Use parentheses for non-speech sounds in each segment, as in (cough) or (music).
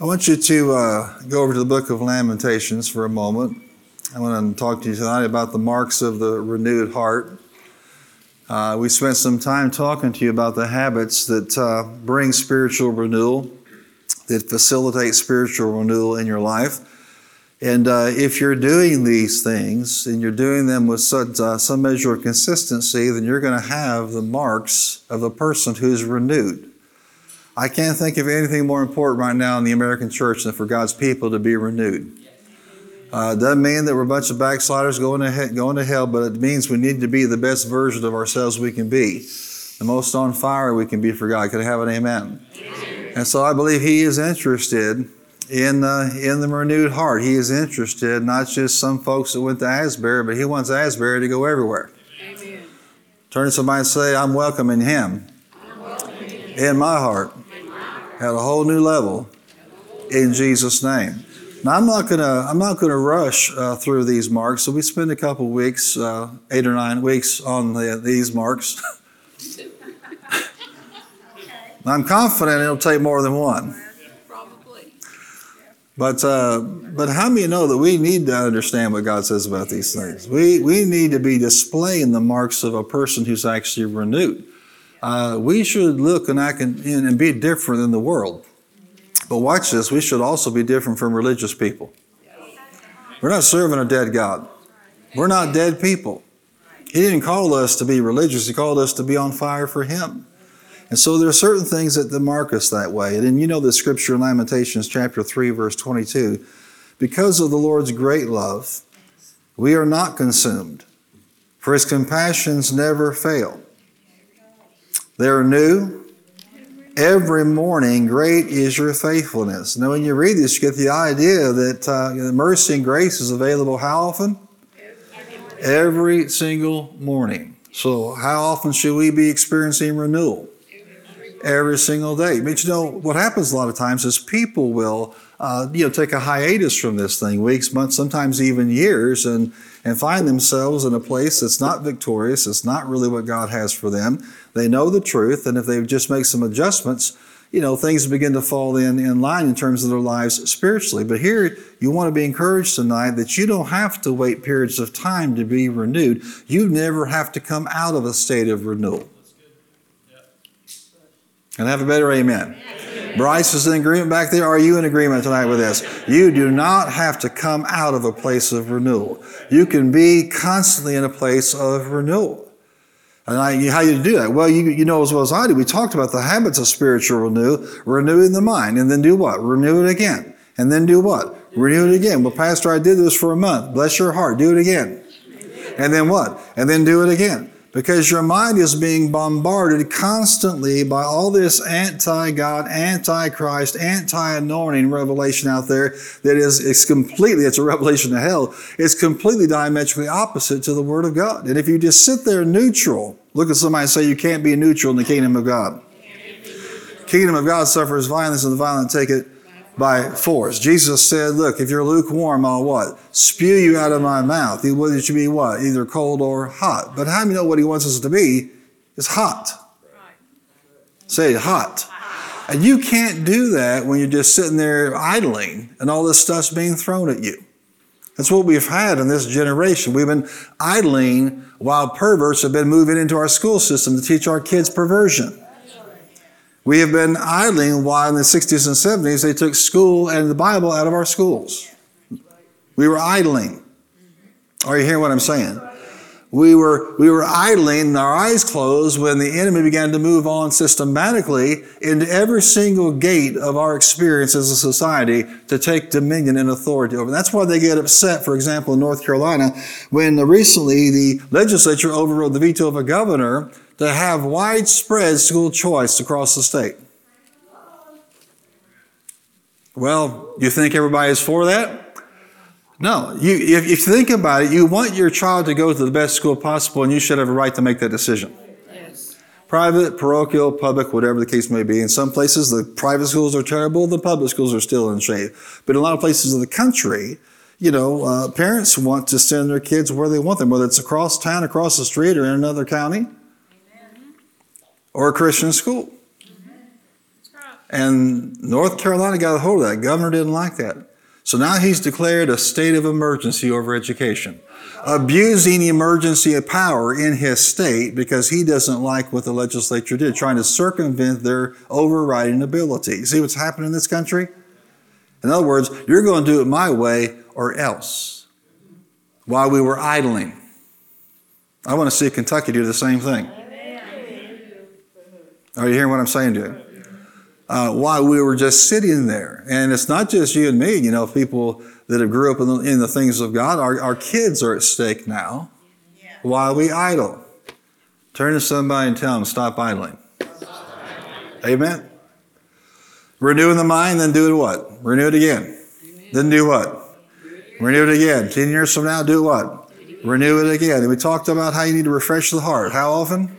I want you to uh, go over to the book of Lamentations for a moment. I want to talk to you tonight about the marks of the renewed heart. Uh, we spent some time talking to you about the habits that uh, bring spiritual renewal, that facilitate spiritual renewal in your life. And uh, if you're doing these things and you're doing them with such, uh, some measure of consistency, then you're going to have the marks of a person who's renewed. I can't think of anything more important right now in the American church than for God's people to be renewed. Uh, doesn't mean that we're a bunch of backsliders going to, he- going to hell, but it means we need to be the best version of ourselves we can be, the most on fire we can be for God. Could I have an amen? amen. And so I believe He is interested in, uh, in the renewed heart. He is interested, not just some folks that went to Asbury, but He wants Asbury to go everywhere. Amen. Turn to somebody and say, I'm welcoming Him, I'm welcoming him. in my heart at a whole new level in Jesus' name. Now I'm not gonna I'm not gonna rush uh, through these marks. So we spend a couple weeks, uh, eight or nine weeks on the, these marks. (laughs) I'm confident it'll take more than one. Probably. But uh, but how many know that we need to understand what God says about these things? We we need to be displaying the marks of a person who's actually renewed. Uh, we should look and act and, and be different than the world. But watch this, we should also be different from religious people. We're not serving a dead God. We're not dead people. He didn't call us to be religious, He called us to be on fire for Him. And so there are certain things that mark us that way. And you know the scripture in Lamentations chapter 3, verse 22. Because of the Lord's great love, we are not consumed, for his compassions never fail. They're new. Every morning, great is your faithfulness. Now, when you read this, you get the idea that uh, mercy and grace is available how often? Every single morning. So, how often should we be experiencing renewal? Every single day. But you know, what happens a lot of times is people will, uh, you know, take a hiatus from this thing, weeks, months, sometimes even years, and and find themselves in a place that's not victorious. It's not really what God has for them. They know the truth, and if they just make some adjustments, you know, things begin to fall in, in line in terms of their lives spiritually. But here, you want to be encouraged tonight that you don't have to wait periods of time to be renewed. You never have to come out of a state of renewal. And have a better amen. Bryce is in agreement back there. Are you in agreement tonight with this? You do not have to come out of a place of renewal. You can be constantly in a place of renewal. And I, how you do that? Well, you, you know as well as I do. We talked about the habits of spiritual renew, renewing the mind, and then do what? Renew it again. And then do what? Renew it again. Well, Pastor, I did this for a month. Bless your heart. Do it again. And then what? And then do it again because your mind is being bombarded constantly by all this anti God, anti Christ, anti anointing revelation out there that is it's completely, it's a revelation of hell. It's completely diametrically opposite to the Word of God. And if you just sit there neutral, look at somebody and say, You can't be neutral in the kingdom of God. Kingdom of God suffers violence, and the violent take it by force. Jesus said, Look, if you're lukewarm, I'll what? Spew you out of my mouth. You to be what? Either cold or hot. But how do you know what he wants us to be? Is hot. Say hot. And you can't do that when you're just sitting there idling and all this stuff's being thrown at you. That's what we've had in this generation. We've been idling while perverts have been moving into our school system to teach our kids perversion. We have been idling while in the 60s and 70s they took school and the Bible out of our schools. We were idling. Are you hearing what I'm saying? We were, we were idling, our eyes closed, when the enemy began to move on systematically into every single gate of our experience as a society to take dominion and authority over. That's why they get upset, for example, in North Carolina, when recently the legislature overrode the veto of a governor to have widespread school choice across the state. Well, you think everybody is for that? No. You, if you think about it, you want your child to go to the best school possible, and you should have a right to make that decision. Yes. Private, parochial, public, whatever the case may be. In some places, the private schools are terrible, the public schools are still in shape. But in a lot of places of the country, you know, uh, parents want to send their kids where they want them, whether it's across town, across the street, or in another county or a Christian school. And North Carolina got a hold of that. Governor didn't like that. So now he's declared a state of emergency over education, abusing the emergency of power in his state because he doesn't like what the legislature did, trying to circumvent their overriding ability. See what's happening in this country? In other words, you're going to do it my way or else. While we were idling, I want to see Kentucky do the same thing. Are you hearing what I'm saying to you? Uh, while we were just sitting there. And it's not just you and me, you know, people that have grew up in the, in the things of God. Our, our kids are at stake now yeah. while we idle. Turn to somebody and tell them, stop idling. Stop. Amen. Renewing the mind, then do what? Renew it again. Amen. Then do what? Renew it again. Ten years from now, do what? Renew it again. And we talked about how you need to refresh the heart. How often?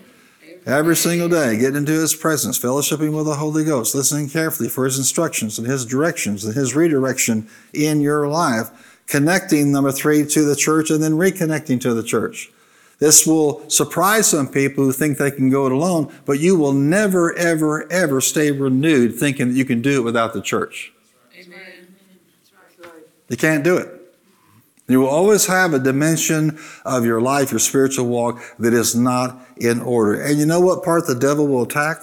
Every single day, getting into His presence, fellowshipping with the Holy Ghost, listening carefully for His instructions and His directions and His redirection in your life, connecting, number three, to the church and then reconnecting to the church. This will surprise some people who think they can go it alone, but you will never, ever, ever stay renewed thinking that you can do it without the church. Amen. You can't do it. You will always have a dimension of your life, your spiritual walk, that is not in order. And you know what part the devil will attack?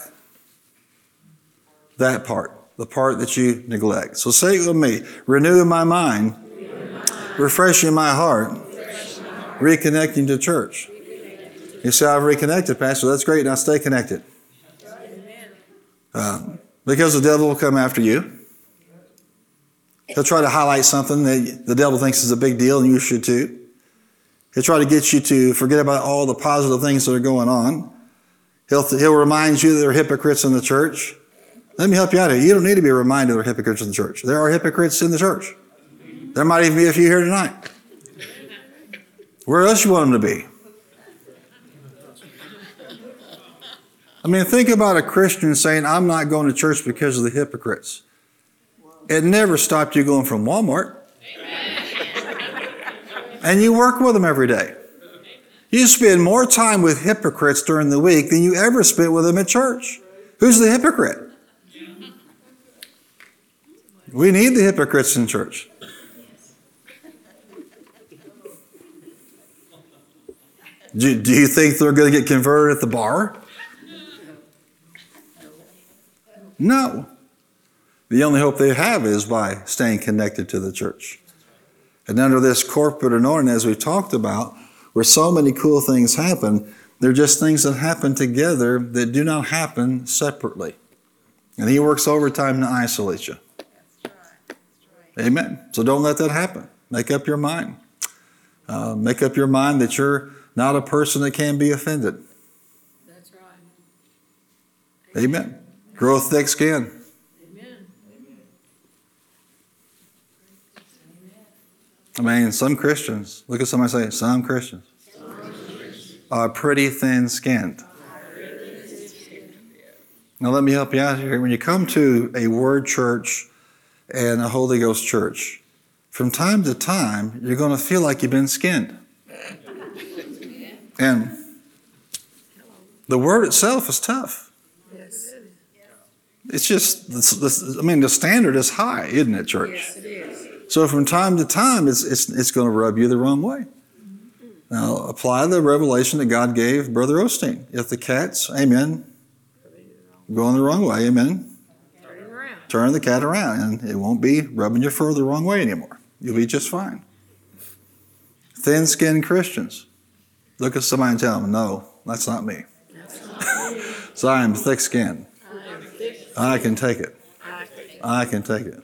That part, the part that you neglect. So say it with me renewing my mind, refreshing my heart, reconnecting to church. You say, I've reconnected, Pastor. That's great. Now stay connected. Um, because the devil will come after you. He'll try to highlight something that the devil thinks is a big deal, and you should too. He'll try to get you to forget about all the positive things that are going on. He'll, he'll remind you that there are hypocrites in the church. Let me help you out here. You don't need to be reminded there are hypocrites in the church. There are hypocrites in the church. There might even be a few here tonight. Where else you want them to be? I mean, think about a Christian saying, I'm not going to church because of the hypocrites. It never stopped you going from Walmart. and you work with them every day. You spend more time with hypocrites during the week than you ever spent with them at church. Who's the hypocrite? We need the hypocrites in church. Do, do you think they're going to get converted at the bar? No. The only hope they have is by staying connected to the church. And under this corporate anointing, as we talked about, where so many cool things happen, they're just things that happen together that do not happen separately. And He works overtime to isolate you. Amen. So don't let that happen. Make up your mind. Uh, make up your mind that you're not a person that can be offended. That's right. Amen. Grow thick skin. I mean, some Christians, look at somebody say, some Christians are pretty thin skinned. Now, let me help you out here. When you come to a Word church and a Holy Ghost church, from time to time, you're going to feel like you've been skinned. And the Word itself is tough. It's just, I mean, the standard is high, isn't it, church? Yes, it is. So from time to time, it's, it's, it's going to rub you the wrong way. Now, apply the revelation that God gave Brother Osteen. If the cat's, amen, going the wrong way, amen, turn the cat around, and it won't be rubbing your fur the wrong way anymore. You'll be just fine. Thin skinned Christians. Look at somebody and tell them, no, that's not me. (laughs) so I am thick skinned. I can take it. I can take it.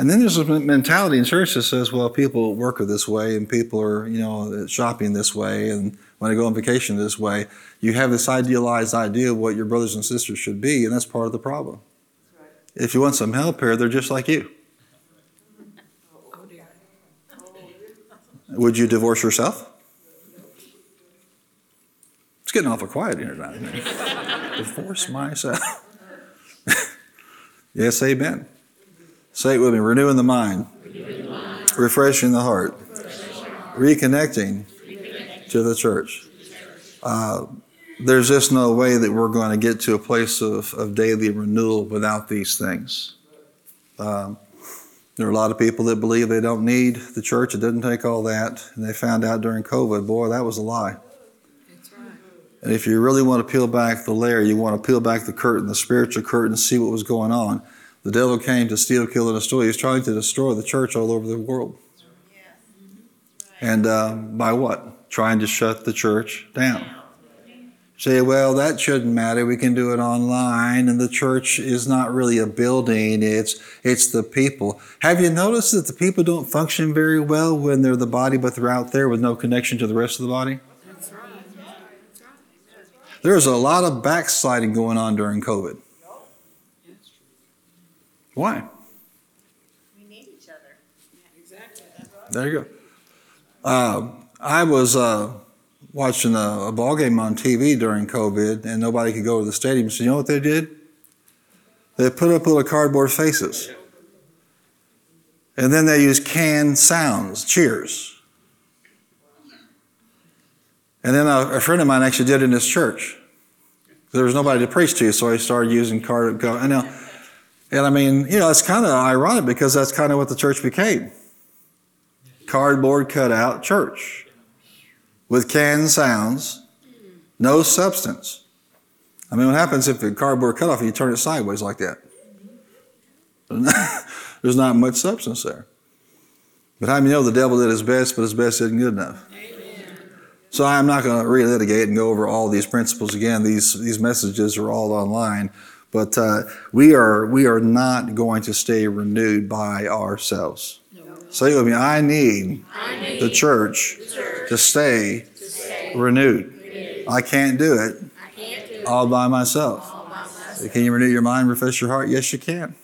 And then there's a mentality in church that says, well, people work this way and people are, you know, shopping this way and when they go on vacation this way. You have this idealized idea of what your brothers and sisters should be, and that's part of the problem. Right. If you want some help here, they're just like you. Oh, Would you divorce yourself? It's getting awful quiet here tonight. (laughs) divorce myself. (laughs) yes, amen. Say it with me renewing the mind, renewing the mind. refreshing the heart, refreshing reconnecting, reconnecting to the church. Uh, there's just no way that we're going to get to a place of, of daily renewal without these things. Um, there are a lot of people that believe they don't need the church. It doesn't take all that. And they found out during COVID, boy, that was a lie. Right. And if you really want to peel back the layer, you want to peel back the curtain, the spiritual curtain, see what was going on. The devil came to steal, kill, and destroy. He's trying to destroy the church all over the world. And uh, by what? Trying to shut the church down. Say, well, that shouldn't matter. We can do it online, and the church is not really a building. It's it's the people. Have you noticed that the people don't function very well when they're the body, but they're out there with no connection to the rest of the body? That's right. That's right. There's a lot of backsliding going on during COVID. Why? We need each other. Exactly. There you go. Uh, I was uh, watching a, a ball game on TV during COVID, and nobody could go to the stadium. So you know what they did? They put up little cardboard faces, and then they used canned sounds, cheers. And then a, a friend of mine actually did it in his church. There was nobody to preach to, so he started using card. I know, and I mean, you know, it's kind of ironic because that's kind of what the church became cardboard cutout church with canned sounds, no substance. I mean, what happens if the cardboard cut off and you turn it sideways like that? (laughs) There's not much substance there. But how many know the devil did his best, but his best isn't good enough? So I'm not going to relitigate and go over all these principles again. These these messages are all online, but uh, we are we are not going to stay renewed by ourselves. Say with me, I need, the church, to, stay renewed. I can't do it all by myself. Can you renew your mind, refresh your heart? Yes, you can.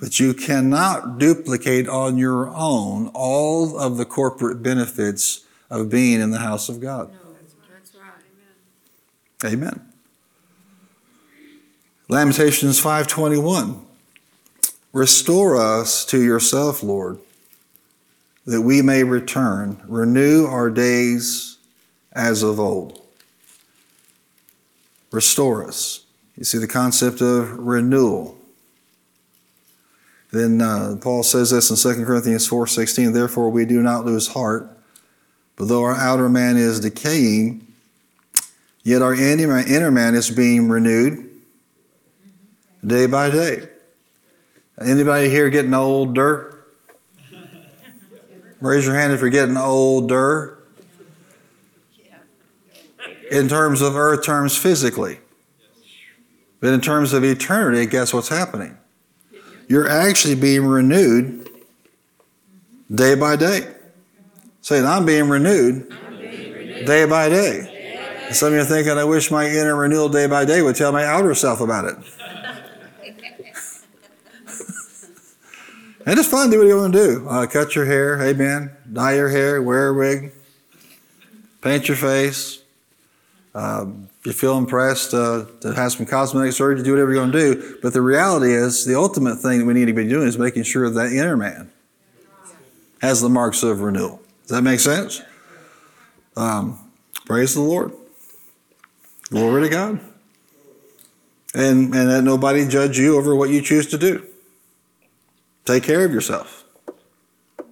But you cannot duplicate on your own all of the corporate benefits of being in the house of God. That's right. Amen. Lamentations 5:21 Restore us to yourself, Lord, that we may return. Renew our days as of old. Restore us. You see the concept of renewal. Then uh, Paul says this in 2 Corinthians 4:16, therefore we do not lose heart, but though our outer man is decaying, yet our inner man is being renewed day by day. Anybody here getting older? Raise your hand if you're getting older. In terms of earth terms physically. But in terms of eternity, guess what's happening? You're actually being renewed day by day. Saying, I'm being renewed, day by day. And some of you are thinking, I wish my inner renewal day by day would tell my outer self about it. And it's fun. Do what you want to do. Uh, cut your hair, amen. Dye your hair, wear a wig, paint your face. Um, if you feel impressed uh, to have some cosmetic surgery, do whatever you're going to do. But the reality is, the ultimate thing that we need to be doing is making sure that inner man has the marks of renewal. Does that make sense? Um, praise the Lord. Glory to God. And, and let nobody judge you over what you choose to do. Take care of yourself.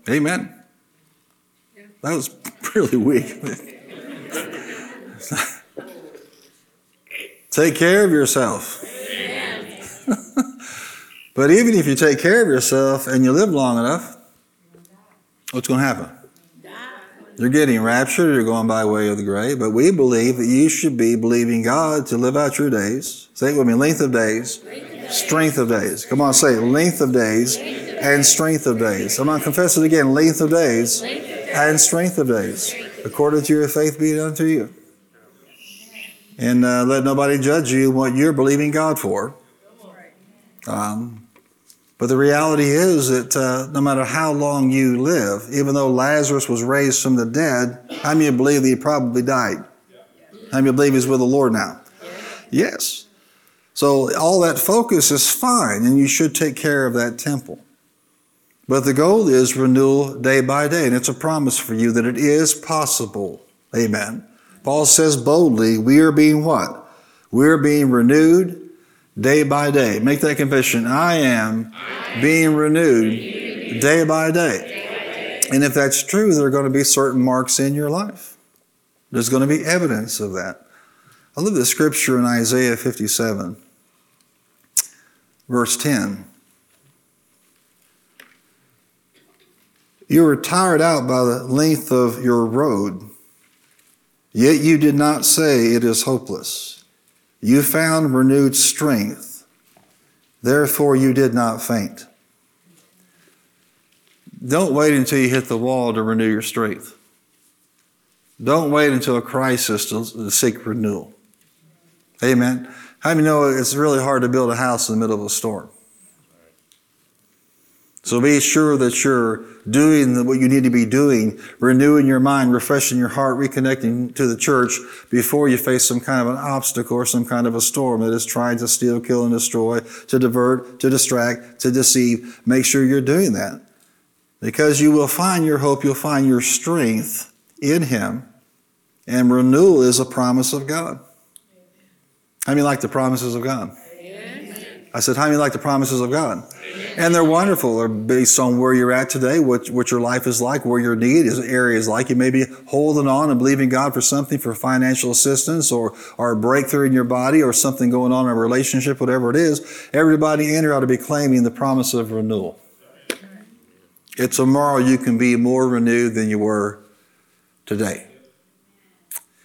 Amen. That was really weak. (laughs) take care of yourself. (laughs) but even if you take care of yourself and you live long enough, what's going to happen? You're getting raptured, you're going by way of the grave, but we believe that you should be believing God to live out your days. Say it with me length of days, strength of days. Come on, say length of days and strength of days. I'm going to confess it again length of days and strength of days. According to your faith be it unto you. And uh, let nobody judge you what you're believing God for. Um, but the reality is that uh, no matter how long you live, even though Lazarus was raised from the dead, how many believe that he probably died? How many believe he's with the Lord now? Yes. So all that focus is fine, and you should take care of that temple. But the goal is renewal day by day, and it's a promise for you that it is possible. Amen. Paul says boldly, we are being what? We're being renewed day by day. Make that confession. I am being renewed day by day. And if that's true, there are going to be certain marks in your life. There's going to be evidence of that. I love the scripture in Isaiah 57, verse 10. You were tired out by the length of your road, yet you did not say it is hopeless. You found renewed strength, therefore you did not faint. Don't wait until you hit the wall to renew your strength. Don't wait until a crisis to seek renewal. Amen. How many know it's really hard to build a house in the middle of a storm? So be sure that you're doing what you need to be doing, renewing your mind, refreshing your heart, reconnecting to the church before you face some kind of an obstacle or some kind of a storm that is trying to steal, kill, and destroy, to divert, to distract, to deceive. Make sure you're doing that. Because you will find your hope, you'll find your strength in Him. And renewal is a promise of God. How many like the promises of God? I said, How many like the promises of God? And they're wonderful. They're based on where you're at today, what, what your life is like, where your need is, area is like. You may be holding on and believing God for something, for financial assistance or, or a breakthrough in your body or something going on in a relationship, whatever it is. Everybody in here ought to be claiming the promise of renewal. It's tomorrow you can be more renewed than you were today.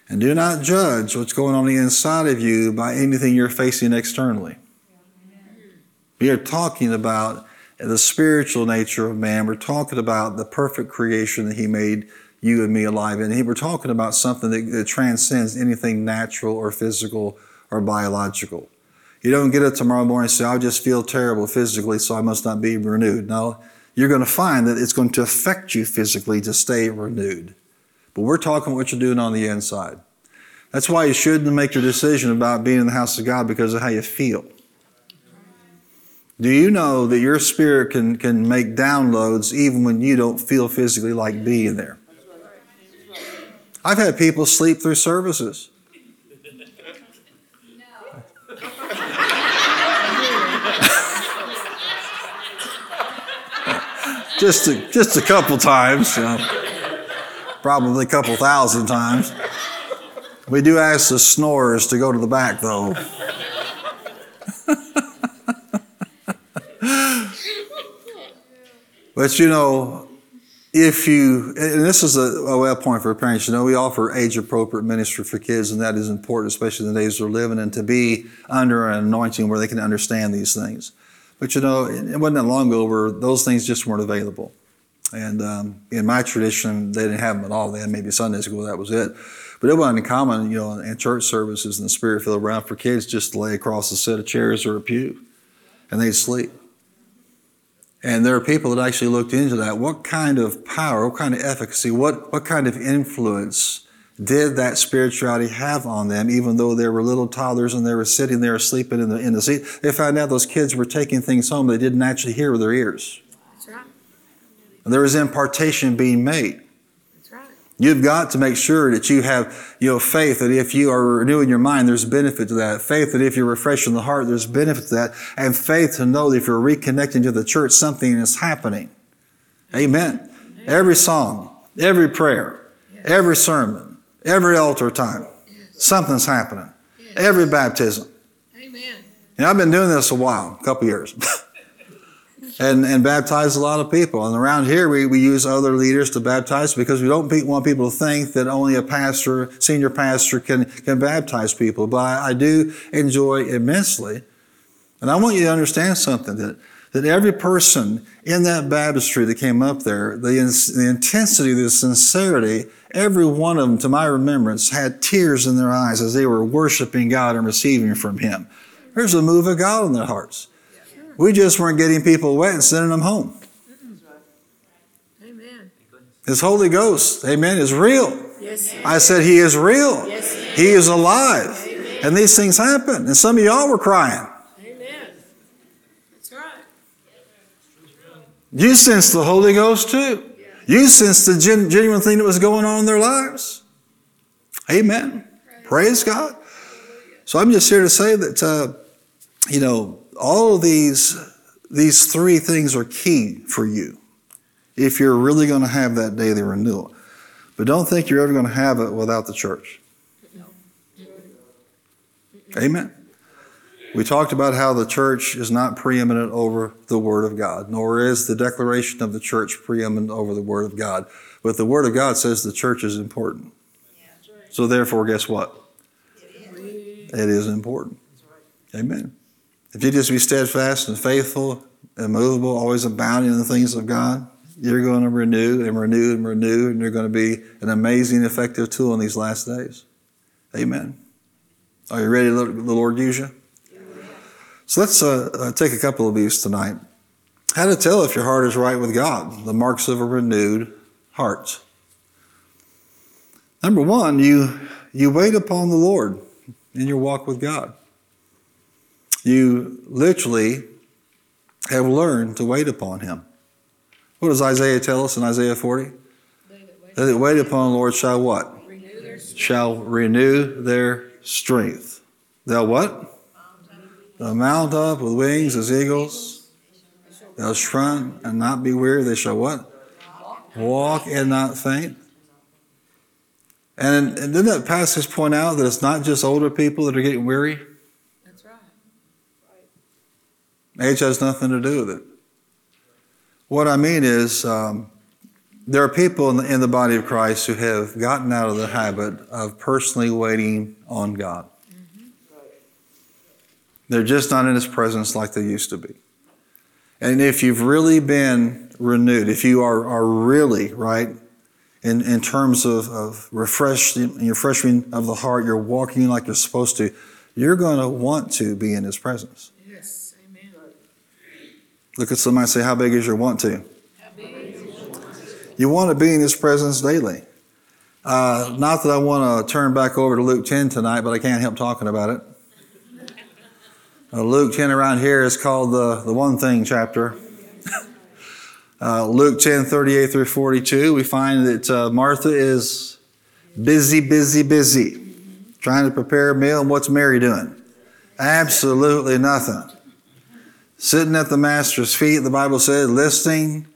And do not judge what's going on the inside of you by anything you're facing externally. We are talking about the spiritual nature of man. We're talking about the perfect creation that He made you and me alive in. We're talking about something that, that transcends anything natural or physical or biological. You don't get up tomorrow morning and say, I just feel terrible physically, so I must not be renewed. No, you're going to find that it's going to affect you physically to stay renewed. But we're talking what you're doing on the inside. That's why you shouldn't make your decision about being in the house of God because of how you feel. Do you know that your spirit can, can make downloads even when you don't feel physically like being there? I've had people sleep through services. (laughs) just a, just a couple times, probably a couple thousand times. We do ask the snorers to go to the back, though. but you know, if you, and this is a, a well point for parents, you know, we offer age appropriate ministry for kids, and that is important, especially in the days we're living in, to be under an anointing where they can understand these things. But you know, it wasn't that long ago where those things just weren't available. And um, in my tradition, they didn't have them at all. They had maybe Sunday school, that was it. But it wasn't common, you know, in church services and the spirit filled around for kids just to lay across a set of chairs or a pew and they'd sleep. And there are people that actually looked into that. What kind of power, what kind of efficacy, what, what kind of influence did that spirituality have on them, even though they were little toddlers and they were sitting there sleeping in the, in the seat? They found out those kids were taking things home they didn't actually hear with their ears. And there was impartation being made. That's right. You've got to make sure that you have, you know, faith that if you are renewing your mind, there's benefit to that. Faith that if you're refreshing the heart, there's benefit to that. And faith to know that if you're reconnecting to the church, something is happening. Amen. Every song, every prayer, every sermon, every altar time, something's happening. Every baptism. Amen. And I've been doing this a while, a couple years. (laughs) and, and baptize a lot of people. And around here, we, we use other leaders to baptize because we don't want people to think that only a pastor, senior pastor, can, can baptize people. But I, I do enjoy immensely. And I want you to understand something that, that every person in that baptistry that came up there, the, the intensity, the sincerity, every one of them, to my remembrance, had tears in their eyes as they were worshiping God and receiving from Him. There's a move of God in their hearts. We just weren't getting people wet and sending them home. Amen. His Holy Ghost, amen, is real. Yes. I said He is real. Yes. He is alive. And these things happen. And some of y'all were crying. Amen. That's right. You sensed the Holy Ghost too. You sensed the gen- genuine thing that was going on in their lives. Amen. Praise God. So I'm just here to say that, uh, you know, all of these, these three things are key for you if you're really going to have that daily renewal. But don't think you're ever going to have it without the church. Amen. We talked about how the church is not preeminent over the Word of God, nor is the declaration of the church preeminent over the Word of God. But the Word of God says the church is important. So therefore, guess what? It is important. Amen. If you just be steadfast and faithful, immovable, always abounding in the things of God, you're going to renew and renew and renew, and you're going to be an amazing, effective tool in these last days. Amen. Are you ready to let the Lord use you? So let's uh, uh, take a couple of these tonight. How to tell if your heart is right with God, the marks of a renewed heart. Number one, you, you wait upon the Lord in your walk with God. You literally have learned to wait upon Him. What does Isaiah tell us in Isaiah 40? They that wait upon the Lord shall what? Shall renew their strength. They'll what? They'll mount up with wings as eagles. They'll run and not be weary. They shall what? Walk and not faint. And, and didn't that passage point out that it's not just older people that are getting weary? That's right. Age has nothing to do with it. What I mean is, um, there are people in the, in the body of Christ who have gotten out of the habit of personally waiting on God. They're just not in His presence like they used to be. And if you've really been renewed, if you are, are really, right, in, in terms of, of refreshing, refreshing of the heart, you're walking like you're supposed to, you're going to want to be in His presence. Look at somebody and say, How big is your want to? You want to be in His presence daily. Uh, not that I want to turn back over to Luke 10 tonight, but I can't help talking about it. Uh, Luke 10 around here is called the, the one thing chapter. (laughs) uh, Luke 10, 38 through 42, we find that uh, Martha is busy, busy, busy, trying to prepare a meal. And what's Mary doing? Absolutely nothing. Sitting at the Master's feet, the Bible says, listening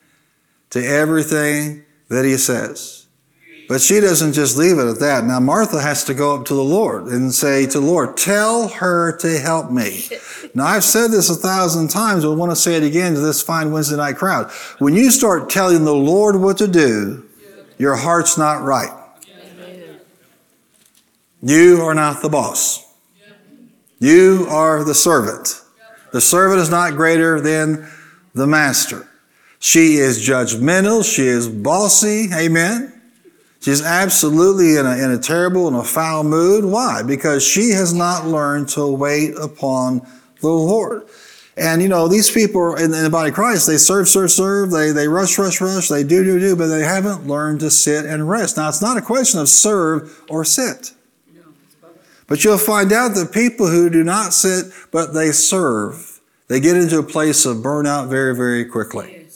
to everything that he says. But she doesn't just leave it at that. Now, Martha has to go up to the Lord and say to the Lord, Tell her to help me. Now, I've said this a thousand times, but I want to say it again to this fine Wednesday night crowd. When you start telling the Lord what to do, your heart's not right. You are not the boss. You are the servant. The servant is not greater than the master. She is judgmental. She is bossy. Amen. She's absolutely in a, in a terrible and a foul mood. Why? Because she has not learned to wait upon the Lord. And you know, these people in, in the body of Christ, they serve, serve, serve, they, they rush, rush, rush, they do, do, do, but they haven't learned to sit and rest. Now, it's not a question of serve or sit. But you'll find out that people who do not sit, but they serve, they get into a place of burnout very, very quickly.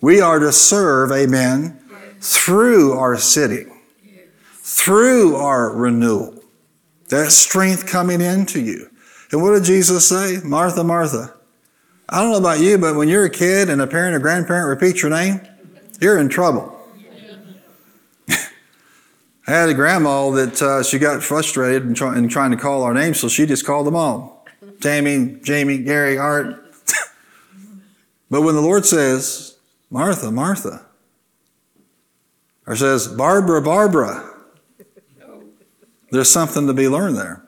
We are to serve, amen, through our sitting, through our renewal. That strength coming into you. And what did Jesus say? Martha, Martha. I don't know about you, but when you're a kid and a parent or grandparent repeats your name, you're in trouble. I had a grandma that uh, she got frustrated in, try, in, trying to call our names, so she just called them all Tammy, Jamie, Gary, Art. (laughs) but when the Lord says, Martha, Martha, or says, Barbara, Barbara, there's something to be learned there.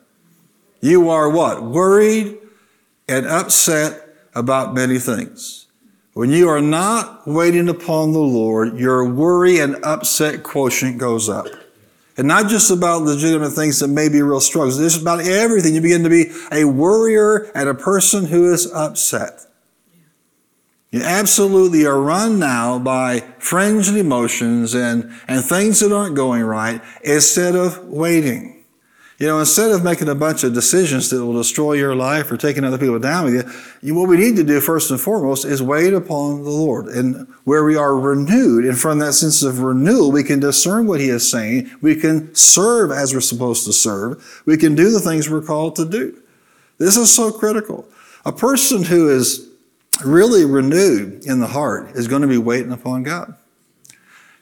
You are what? Worried and upset about many things. When you are not waiting upon the Lord, your worry and upset quotient goes up. And not just about legitimate things that may be real struggles. It's about everything. You begin to be a worrier and a person who is upset. You absolutely are run now by fringed emotions and, and things that aren't going right instead of waiting. You know, instead of making a bunch of decisions that will destroy your life or taking other people down with you, you, what we need to do first and foremost is wait upon the Lord. And where we are renewed, and from that sense of renewal, we can discern what He is saying. We can serve as we're supposed to serve. We can do the things we're called to do. This is so critical. A person who is really renewed in the heart is going to be waiting upon God.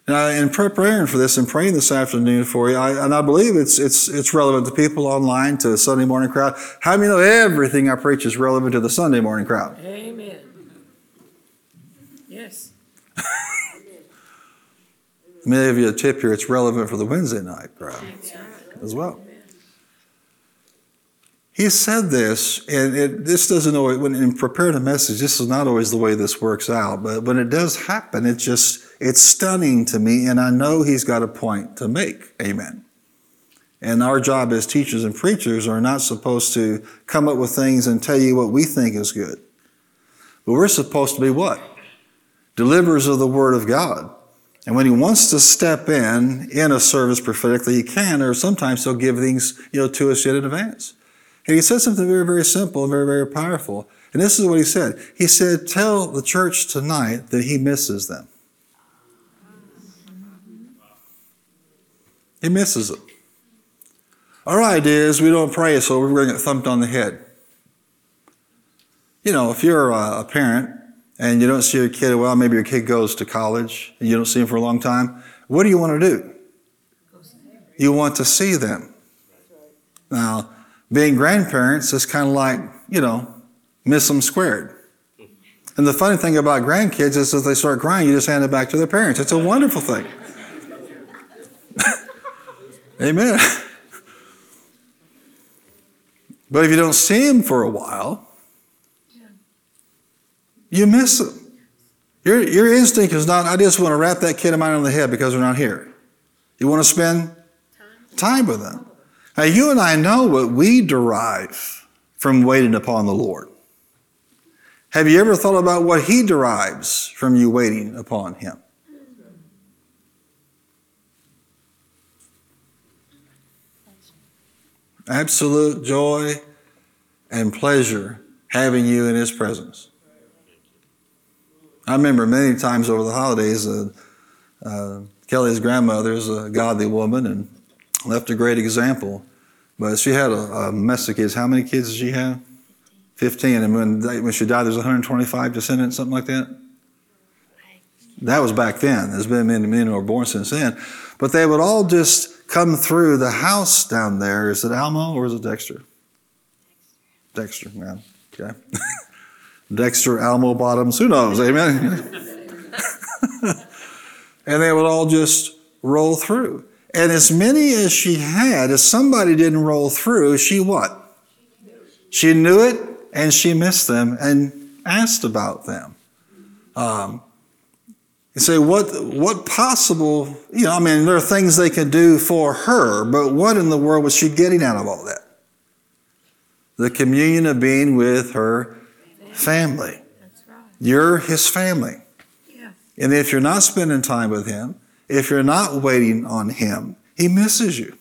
Now, in preparing for this and praying this afternoon for you, I, and I believe it's, it's, it's relevant to people online, to the Sunday morning crowd. How many know everything I preach is relevant to the Sunday morning crowd? Amen. Yes. (laughs) Many of you a tip here, it's relevant for the Wednesday night crowd as well. He said this, and it, this doesn't always, when in preparing a message, this is not always the way this works out, but when it does happen, it just, it's stunning to me, and I know he's got a point to make. Amen. And our job as teachers and preachers are not supposed to come up with things and tell you what we think is good. But we're supposed to be what? Deliverers of the Word of God. And when he wants to step in in a service prophetically, he can, or sometimes he'll give things, you know, to us yet in advance. And he said something very, very simple and very, very powerful. And this is what he said. He said, Tell the church tonight that he misses them. He misses it. Our idea is we don't pray, so we're going to get thumped on the head. You know, if you're a parent and you don't see your kid, well, maybe your kid goes to college and you don't see him for a long time, what do you want to do? You want to see them. Now, being grandparents is kind of like, you know, miss them squared. And the funny thing about grandkids is if they start crying, you just hand it back to their parents. It's a wonderful thing. Amen. But if you don't see him for a while, you miss him. Your, your instinct is not, I just want to rap that kid of mine on the head because they're not here. You want to spend time with them. Now, you and I know what we derive from waiting upon the Lord. Have you ever thought about what He derives from you waiting upon Him? Absolute joy and pleasure having you in His presence. I remember many times over the holidays, uh, uh, Kelly's grandmother is a godly woman and left a great example. But she had a, a mess of kids. How many kids did she have? 15. And when, they, when she died, there's 125 descendants, something like that. That was back then. There's been many, many who were born since then. But they would all just come through the house down there. Is it Almo or is it Dexter? Dexter, man. Okay. (laughs) Dexter, Almo Bottoms, who knows? Amen. (laughs) and they would all just roll through. And as many as she had, if somebody didn't roll through, she what? She knew it and she missed them and asked about them. Um, you say, what, what possible, you know, I mean, there are things they can do for her, but what in the world was she getting out of all that? The communion of being with her family. That's right. You're his family. Yeah. And if you're not spending time with him, if you're not waiting on him, he misses you.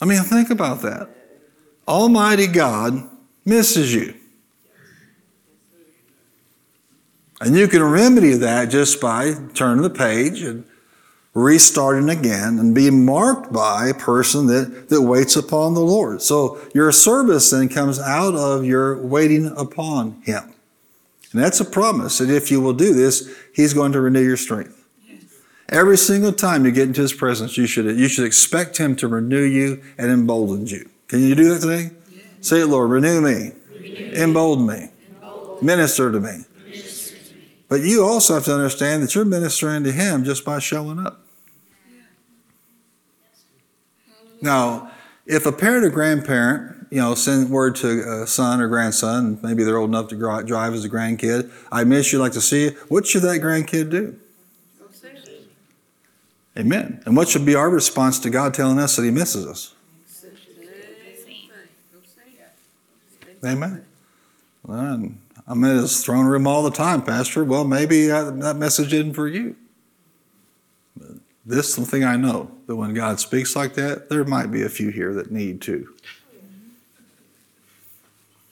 I mean, think about that. Almighty God misses you. And you can remedy that just by turning the page and restarting again and being marked by a person that, that waits upon the Lord. So your service then comes out of your waiting upon Him. And that's a promise that if you will do this, He's going to renew your strength. Every single time you get into His presence, you should, you should expect Him to renew you and embolden you. Can you do that today? Say it, Lord, renew me, embolden me, minister to me. But you also have to understand that you're ministering to Him just by showing up. Now, if a parent or grandparent, you know, send word to a son or grandson, maybe they're old enough to drive as a grandkid, I miss you, like to see you, what should that grandkid do? Amen. And what should be our response to God telling us that He misses us? Amen. Well, I'm in His throne room all the time, Pastor. Well, maybe that, message isn't for you. this is the thing I know that when God speaks like that, there might be a few here that need to.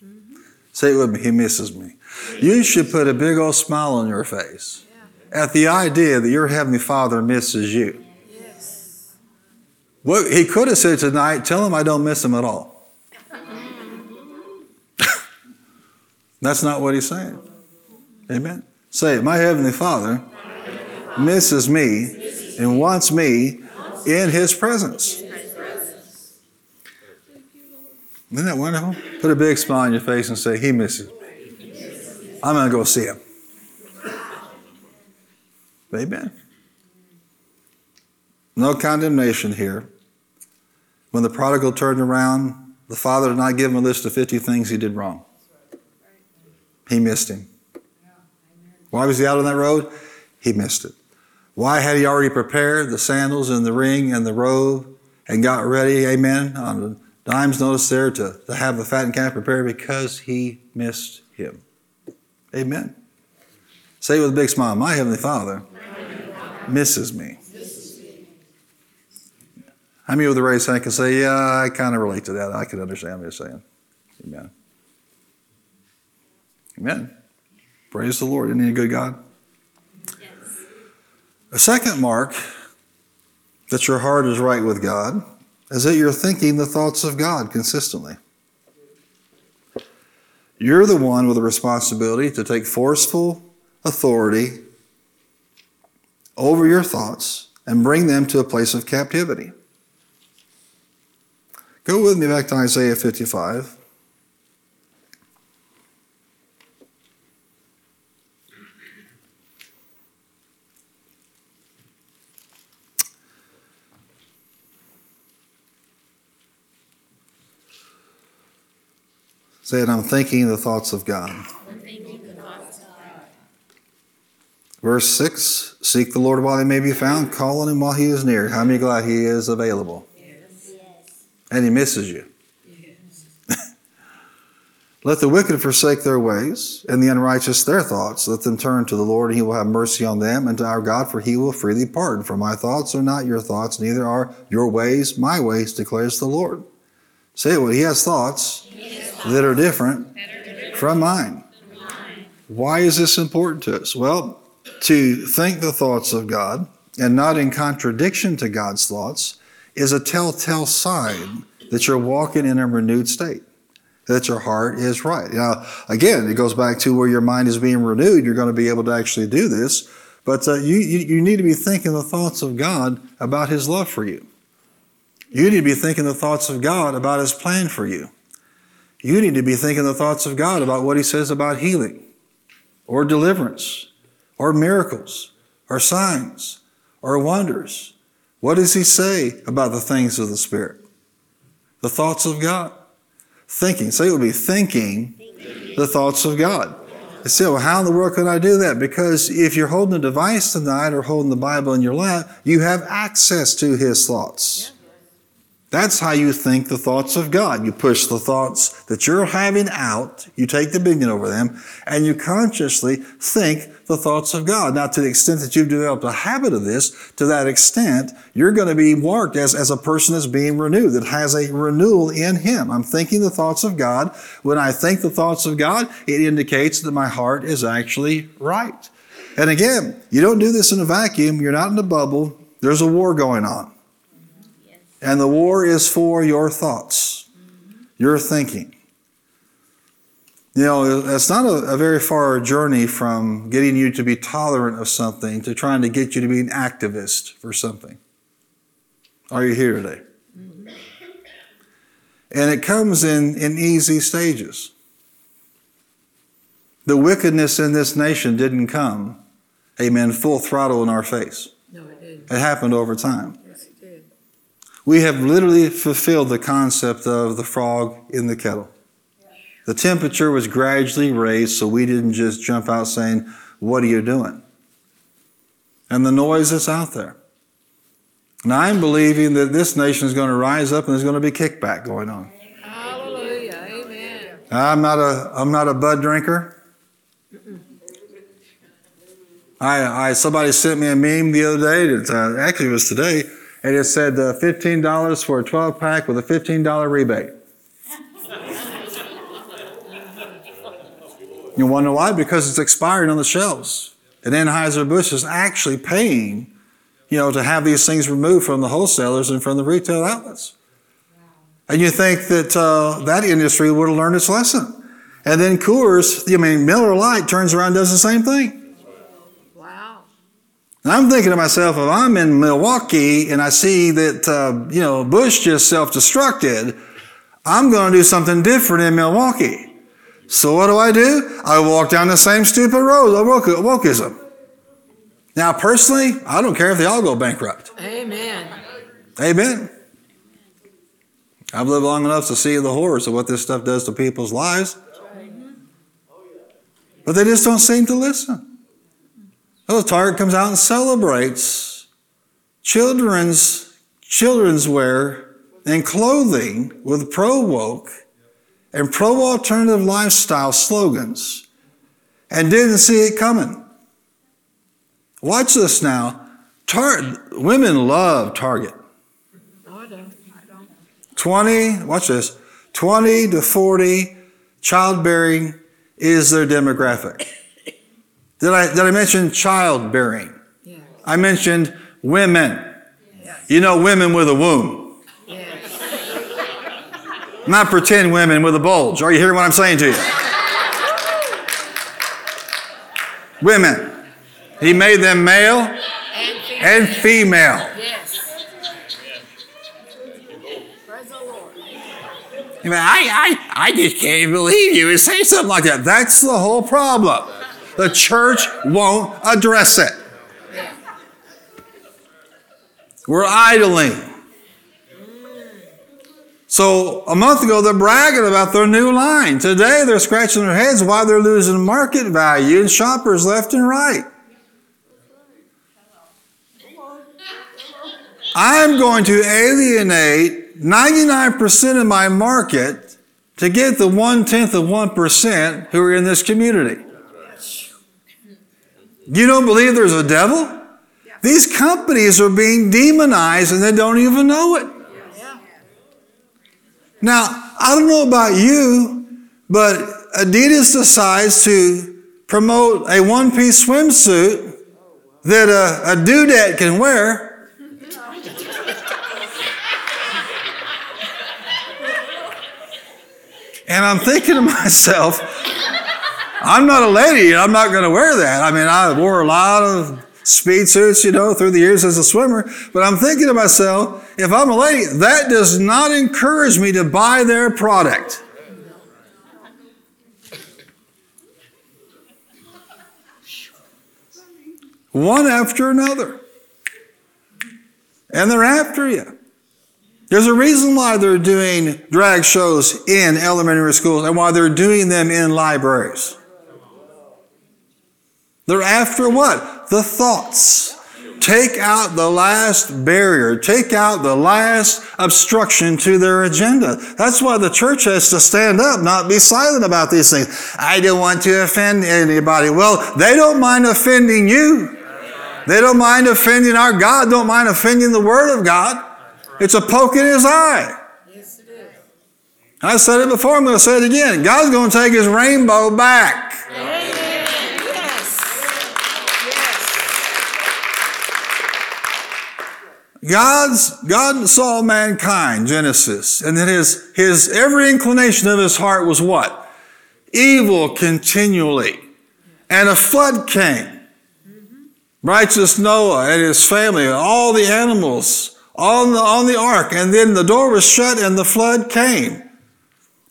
Mm-hmm. Say it with me, He misses me. You should put a big old smile on your face at the idea that your Heavenly Father misses you. Yes. What he could have said tonight, tell him I don't miss him at all. That's not what he's saying. Amen. Say it. My Heavenly Father misses me and wants me in his presence. Isn't that wonderful? Put a big smile on your face and say, He misses me. I'm going to go see him. Amen. No condemnation here. When the prodigal turned around, the father did not give him a list of 50 things he did wrong. He missed him. Why was he out on that road? He missed it. Why had he already prepared the sandals and the ring and the robe and got ready, amen, on the dime's notice there to, to have the fattened calf prepared? Because he missed him. Amen. Say it with a big smile My Heavenly Father misses me. How many with a raised hand can say, Yeah, I kind of relate to that. I can understand what you're saying. Amen. Amen. Praise the Lord. Isn't he a good God? A second mark that your heart is right with God is that you're thinking the thoughts of God consistently. You're the one with the responsibility to take forceful authority over your thoughts and bring them to a place of captivity. Go with me back to Isaiah 55. Say it, I'm thinking the thoughts of God. Verse 6 Seek the Lord while he may be found, call on him while he is near. How many glad he is available? Yes. And he misses you. (laughs) Let the wicked forsake their ways, and the unrighteous their thoughts. Let them turn to the Lord, and he will have mercy on them, and to our God, for he will freely pardon. For my thoughts are not your thoughts, neither are your ways my ways, declares the Lord. Say it, well, he has thoughts that are different from mine. Why is this important to us? Well, to think the thoughts of God and not in contradiction to God's thoughts is a telltale sign that you're walking in a renewed state, that your heart is right. Now, again, it goes back to where your mind is being renewed. You're going to be able to actually do this, but uh, you, you, you need to be thinking the thoughts of God about His love for you. You need to be thinking the thoughts of God about His plan for you. You need to be thinking the thoughts of God about what He says about healing or deliverance or miracles or signs or wonders. What does He say about the things of the Spirit? The thoughts of God. Thinking. Say it would be thinking the thoughts of God. I say, well, how in the world can I do that? Because if you're holding a device tonight or holding the Bible in your lap, you have access to His thoughts. That's how you think the thoughts of God. You push the thoughts that you're having out, you take dominion over them, and you consciously think the thoughts of God. Now, to the extent that you've developed a habit of this, to that extent, you're going to be marked as, as a person that's being renewed, that has a renewal in Him. I'm thinking the thoughts of God. When I think the thoughts of God, it indicates that my heart is actually right. And again, you don't do this in a vacuum, you're not in a bubble, there's a war going on. And the war is for your thoughts, your thinking. You know, it's not a, a, very far journey from getting you to be tolerant of something to trying to get you to be an activist for something. Are you here today? And it comes in, in easy stages. The wickedness in this nation didn't come, amen, full throttle in our face. No, it didn't. It happened over time. Yes, it did. We have literally fulfilled the concept of the frog in the kettle. The temperature was gradually raised, so we didn't just jump out saying, What are you doing? And the noise that's out there. Now, I'm believing that this nation is going to rise up and there's going to be kickback going on. Hallelujah. Amen. I'm not a, I'm not a bud drinker. I, I somebody sent me a meme the other day. That, uh, actually, it was today, and it said uh, fifteen dollars for a twelve pack with a fifteen dollar rebate. you wonder why? Because it's expiring on the shelves, and Anheuser Busch is actually paying, you know, to have these things removed from the wholesalers and from the retail outlets. And you think that uh, that industry would have learned its lesson. And then Coors, I mean, Miller Lite turns around and does the same thing. And I'm thinking to myself, if I'm in Milwaukee and I see that, uh, you know, Busch just self destructed, I'm going to do something different in Milwaukee. So what do I do? I walk down the same stupid road of woke- wokeism. Now, personally, I don't care if they all go bankrupt. Amen. Amen. I've lived long enough to see the horrors of what this stuff does to people's lives. But they just don't seem to listen. Well, Target comes out and celebrates children's children's wear and clothing with pro woke and pro alternative lifestyle slogans and didn't see it coming. Watch this now. Tar- women love Target. I don't. 20, watch this, 20 to 40 childbearing is their demographic. Did I, did I mention childbearing? Yes. I mentioned women. You know, women with a womb, Yes. not pretend women with a bulge. Are you hearing what I'm saying to you? Women. He made them male And female. and female. Yes. Praise the Lord. I, I, I just can't believe you would say something like that. That's the whole problem. The church won't address it. We're idling. So a month ago, they're bragging about their new line. Today, they're scratching their heads why they're losing market value and shoppers left and right. I'm going to alienate 99% of my market to get the one tenth of 1% who are in this community. You don't believe there's a devil? These companies are being demonized and they don't even know it. Yeah. Now, I don't know about you, but Adidas decides to promote a one piece swimsuit that a, a dudette can wear. (laughs) And I'm thinking to myself, I'm not a lady, I'm not going to wear that. I mean, I wore a lot of speed suits, you know, through the years as a swimmer, but I'm thinking to myself, if I'm a lady, that does not encourage me to buy their product. One after another. And they're after you. There's a reason why they're doing drag shows in elementary schools and why they're doing them in libraries. They're after what? The thoughts. Take out the last barrier. Take out the last obstruction to their agenda. That's why the church has to stand up, not be silent about these things. I don't want to offend anybody. Well, they don't mind offending you. They don't mind offending our God, don't mind offending the Word of God. It's a poke in his eye. Yes, it is. I said it before, I'm going to say it again. God's going to take his rainbow back. Amen. Yes. Yes. God's God saw mankind, Genesis, and then his his every inclination of his heart was what? Evil continually. And a flood came. Righteous Noah and his family, all the animals on the on the ark, and then the door was shut and the flood came.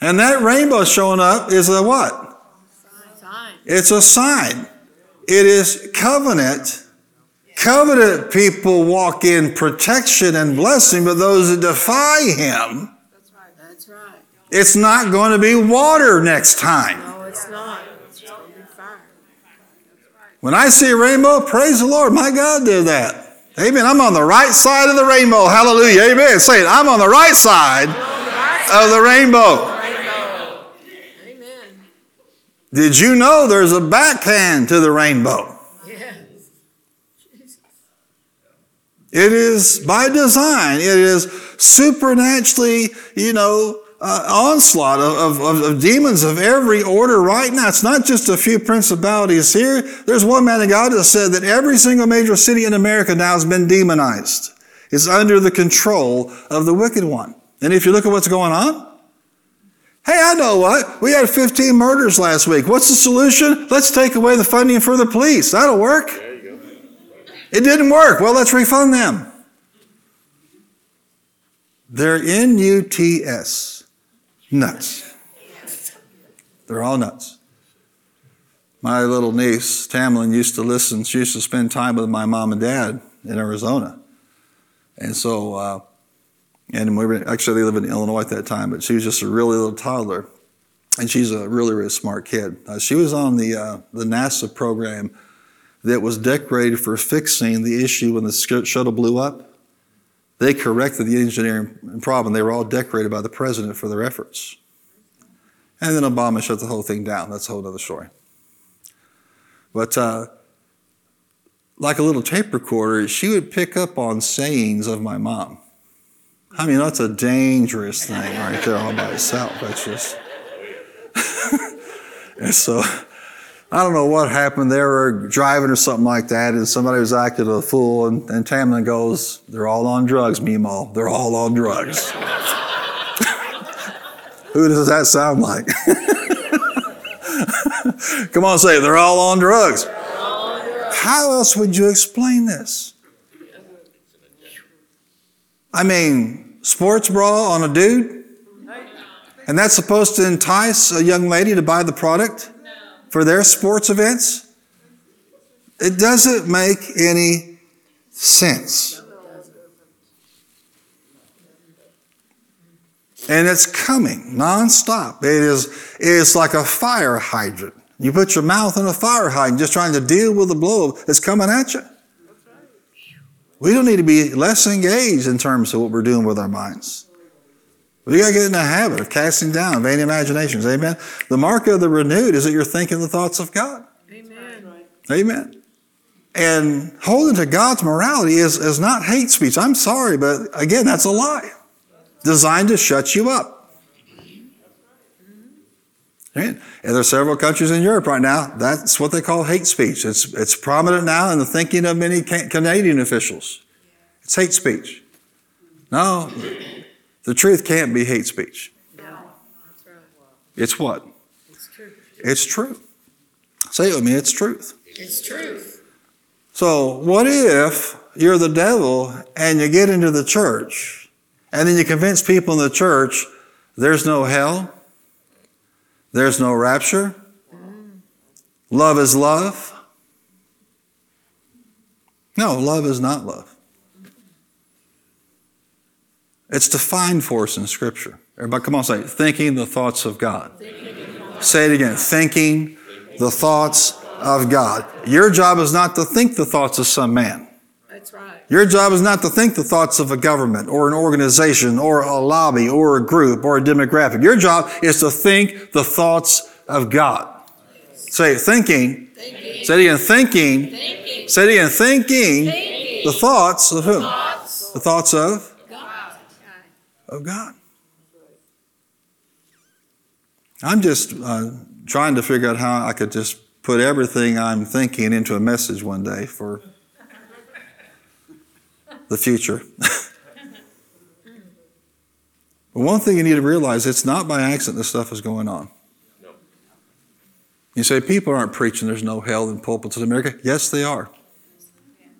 And that rainbow showing up is a what? Sign. It's a sign. It is covenant. Covenant people walk in protection and blessing, but those that defy him, That's right. That's right. it's not going to be water next time. No, it's not. It's going to be fire. When I see a rainbow, praise the Lord. My God did that. Amen. I'm on the right side of the rainbow. Hallelujah. Amen. Say it. I'm on the right side of the rainbow. Rainbow. Amen. Did you know there's a backhand to the rainbow? It is by design. It is supernaturally, you know, uh, onslaught of, of, of demons of every order right now. It's not just a few principalities here. There's one man of God that said that every single major city in America now has been demonized. It's under the control of the wicked one. And if you look at what's going on, Hey, I know what. We had 15 murders last week. What's the solution? Let's take away the funding for the police. That'll work. It didn't work. Well, let's refund them. They're N-U-T-S. Nuts. They're all nuts. My little niece, Tamlin, used to listen. She used to spend time with my mom and dad in Arizona. And so, uh, and we were actually they lived in Illinois at that time, but she was just a really little toddler, and she's a really really smart kid. Uh, she was on the uh, the NASA program that was decorated for fixing the issue when the shuttle blew up. They corrected the engineering problem. They were all decorated by the president for their efforts. And then Obama shut the whole thing down. That's a whole other story. But uh, like a little tape recorder, she would pick up on sayings of my mom. I mean, that's a dangerous thing right there all by itself. That's just. (laughs) and so I don't know what happened. They were driving or something like that, and somebody was acting a fool, and, and Tamlin goes, They're all on drugs, Mimo. They're all on drugs. (laughs) Who does that sound like? (laughs) Come on, say. They're all on drugs. How else would you explain this? I mean, sports bra on a dude? And that's supposed to entice a young lady to buy the product for their sports events? It doesn't make any sense. And it's coming nonstop. It is, it is like a fire hydrant. You put your mouth in a fire hydrant just trying to deal with the blow that's coming at you. We don't need to be less engaged in terms of what we're doing with our minds. We got to get in the habit of casting down vain imaginations. Amen. The mark of the renewed is that you're thinking the thoughts of God. Amen. Amen. And holding to God's morality is, is not hate speech. I'm sorry, but again, that's a lie. Designed to shut you up. And there are several countries in Europe right now. That's what they call hate speech. It's, it's prominent now in the thinking of many Canadian officials. It's hate speech. No, the truth can't be hate speech. No. It's what? It's true. It's true. Say it with me, it's truth. It's truth. So, what if you're the devil and you get into the church and then you convince people in the church there's no hell, there's no rapture, love is love? No, love is not love. It's defined for us in Scripture. Everybody, come on, say. Thinking the thoughts of God. Say it again. Thinking the thoughts of God. Your job is not to think the thoughts of some man. That's right. Your job is not to think the thoughts of a government or an organization or a lobby or a group or a demographic. Your job is to think the thoughts of God. Say it, thinking. Thinking. Say it again, thinking. Thinking. Say it again, thinking Thinking. the thoughts of whom? Thoughts. The thoughts of? Of God. I'm just uh, trying to figure out how I could just put everything I'm thinking into a message one day for the future. (laughs) but one thing you need to realize it's not by accident this stuff is going on. You say people aren't preaching there's no hell in pulpits in America. Yes, they are.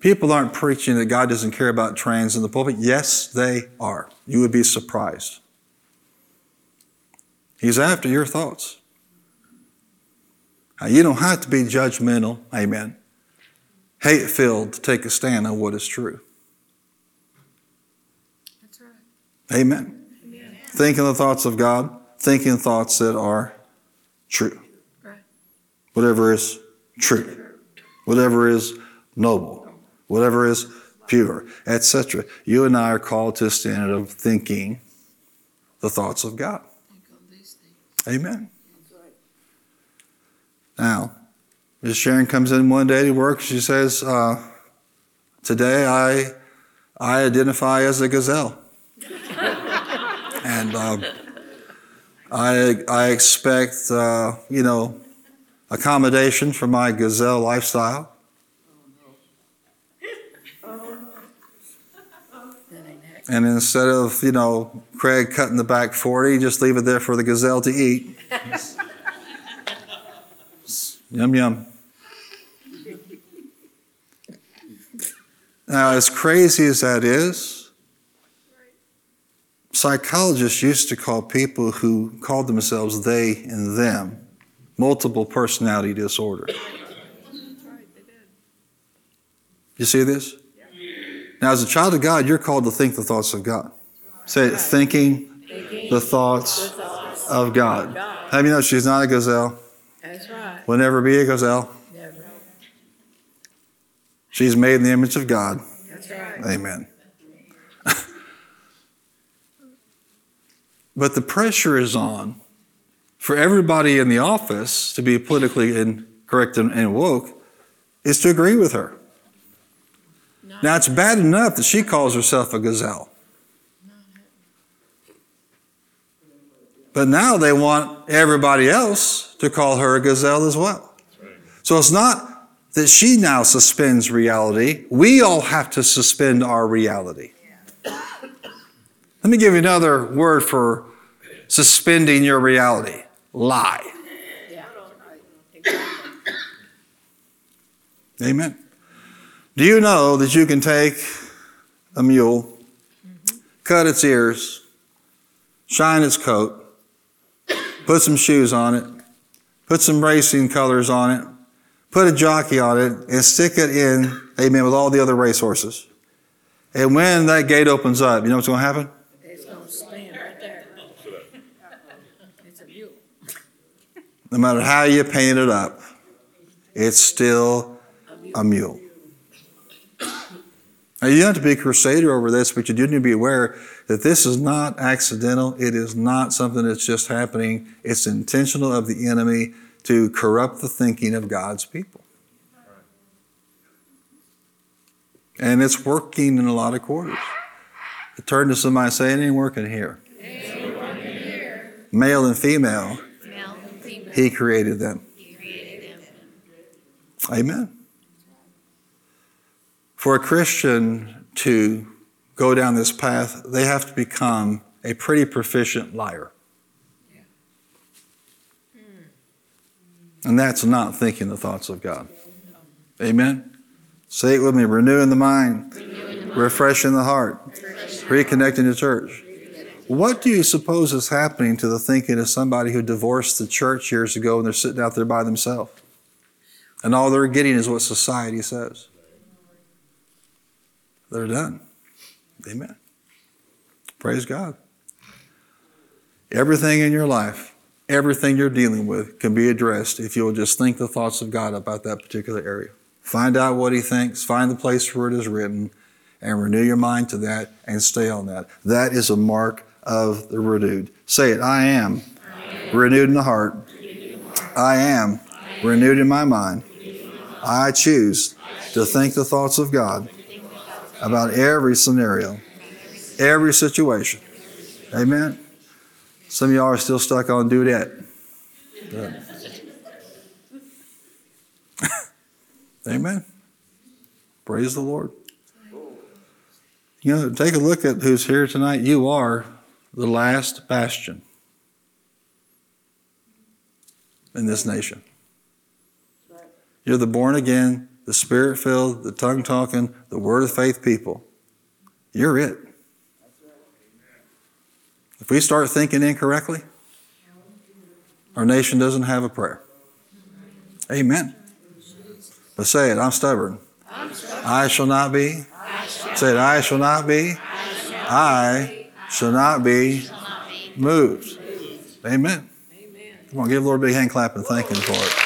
People aren't preaching that God doesn't care about trans in the pulpit. Yes, they are. You would be surprised. He's after your thoughts. Now, you don't have to be judgmental, amen, hate filled to take a stand on what is true. That's right. Amen. Amen. Thinking the thoughts of God, thinking thoughts that are true. Right. Whatever is true, whatever is noble, whatever is pure, etc. You and I are called to a standard of thinking the thoughts of God. Amen. Now, Miss Sharon comes in one day to work. She says, uh, "Today I I identify as a gazelle. and um, I, I expect, uh, you know, accommodation for my gazelle lifestyle. And instead of, you know, Craig cutting the back 40, just leave it there for the gazelle to eat. (laughs) yum, yum. Now, as crazy as that is, psychologists used to call people who called themselves they and them multiple personality disorder. You see this? Now, as a child of God, you're called to think the thoughts of God. Say it, thinking the thoughts of God. Have you know she's not a gazelle? That's right. Will never be a gazelle. Never. She's made in the image of God. That's right. Amen. (laughs) but the pressure is on for everybody in the office to be politically incorrect and, and woke is to agree with her. Now, it's bad enough that she calls herself a gazelle. But now they want everybody else to call her a gazelle as well. So it's not that she now suspends reality. We all have to suspend our reality. Let me give you another word for suspending your reality lie. Amen. Do you know that you can take a mule, cut its ears, shine its coat, put some shoes on it, put some racing colors on it, put a jockey on it, and stick it in, amen, with all the other racehorses. And when that gate opens up, you know what's going to happen? It's gonna stand right there. It's a mule. No matter how you paint it up, it's still a mule. Now, you don't have to be a crusader over this, but you do need to be aware that this is not accidental. It is not something that's just happening. It's intentional of the enemy to corrupt the thinking of God's people. And it's working in a lot of quarters. Turn to somebody and say, it ain't working here. Male and female, Male and female. he created them. He created them. Amen. For a Christian to go down this path, they have to become a pretty proficient liar. And that's not thinking the thoughts of God. Amen. Say it with me renewing the mind, refreshing the heart, reconnecting the church. What do you suppose is happening to the thinking of somebody who divorced the church years ago and they're sitting out there by themselves? And all they're getting is what society says. They're done. Amen. Praise God. Everything in your life, everything you're dealing with can be addressed if you'll just think the thoughts of God about that particular area. Find out what He thinks, find the place where it is written, and renew your mind to that and stay on that. That is a mark of the renewed. Say it I am, renewed in the heart. I am renewed in my mind. I choose to think the thoughts of God about every scenario, every situation. Amen. Some of y'all are still stuck on do that. (laughs) Amen. Praise the Lord. You know, take a look at who's here tonight. You are the last bastion in this nation. You're the born again, the spirit filled, the tongue talking, the word of faith people. You're it. If we start thinking incorrectly, our nation doesn't have a prayer. Amen. But say it, I'm stubborn. I shall not be. Say it, I shall not be. I shall not be moved. Amen. Amen. Come on, give the Lord a big hand clap and thank Him for it.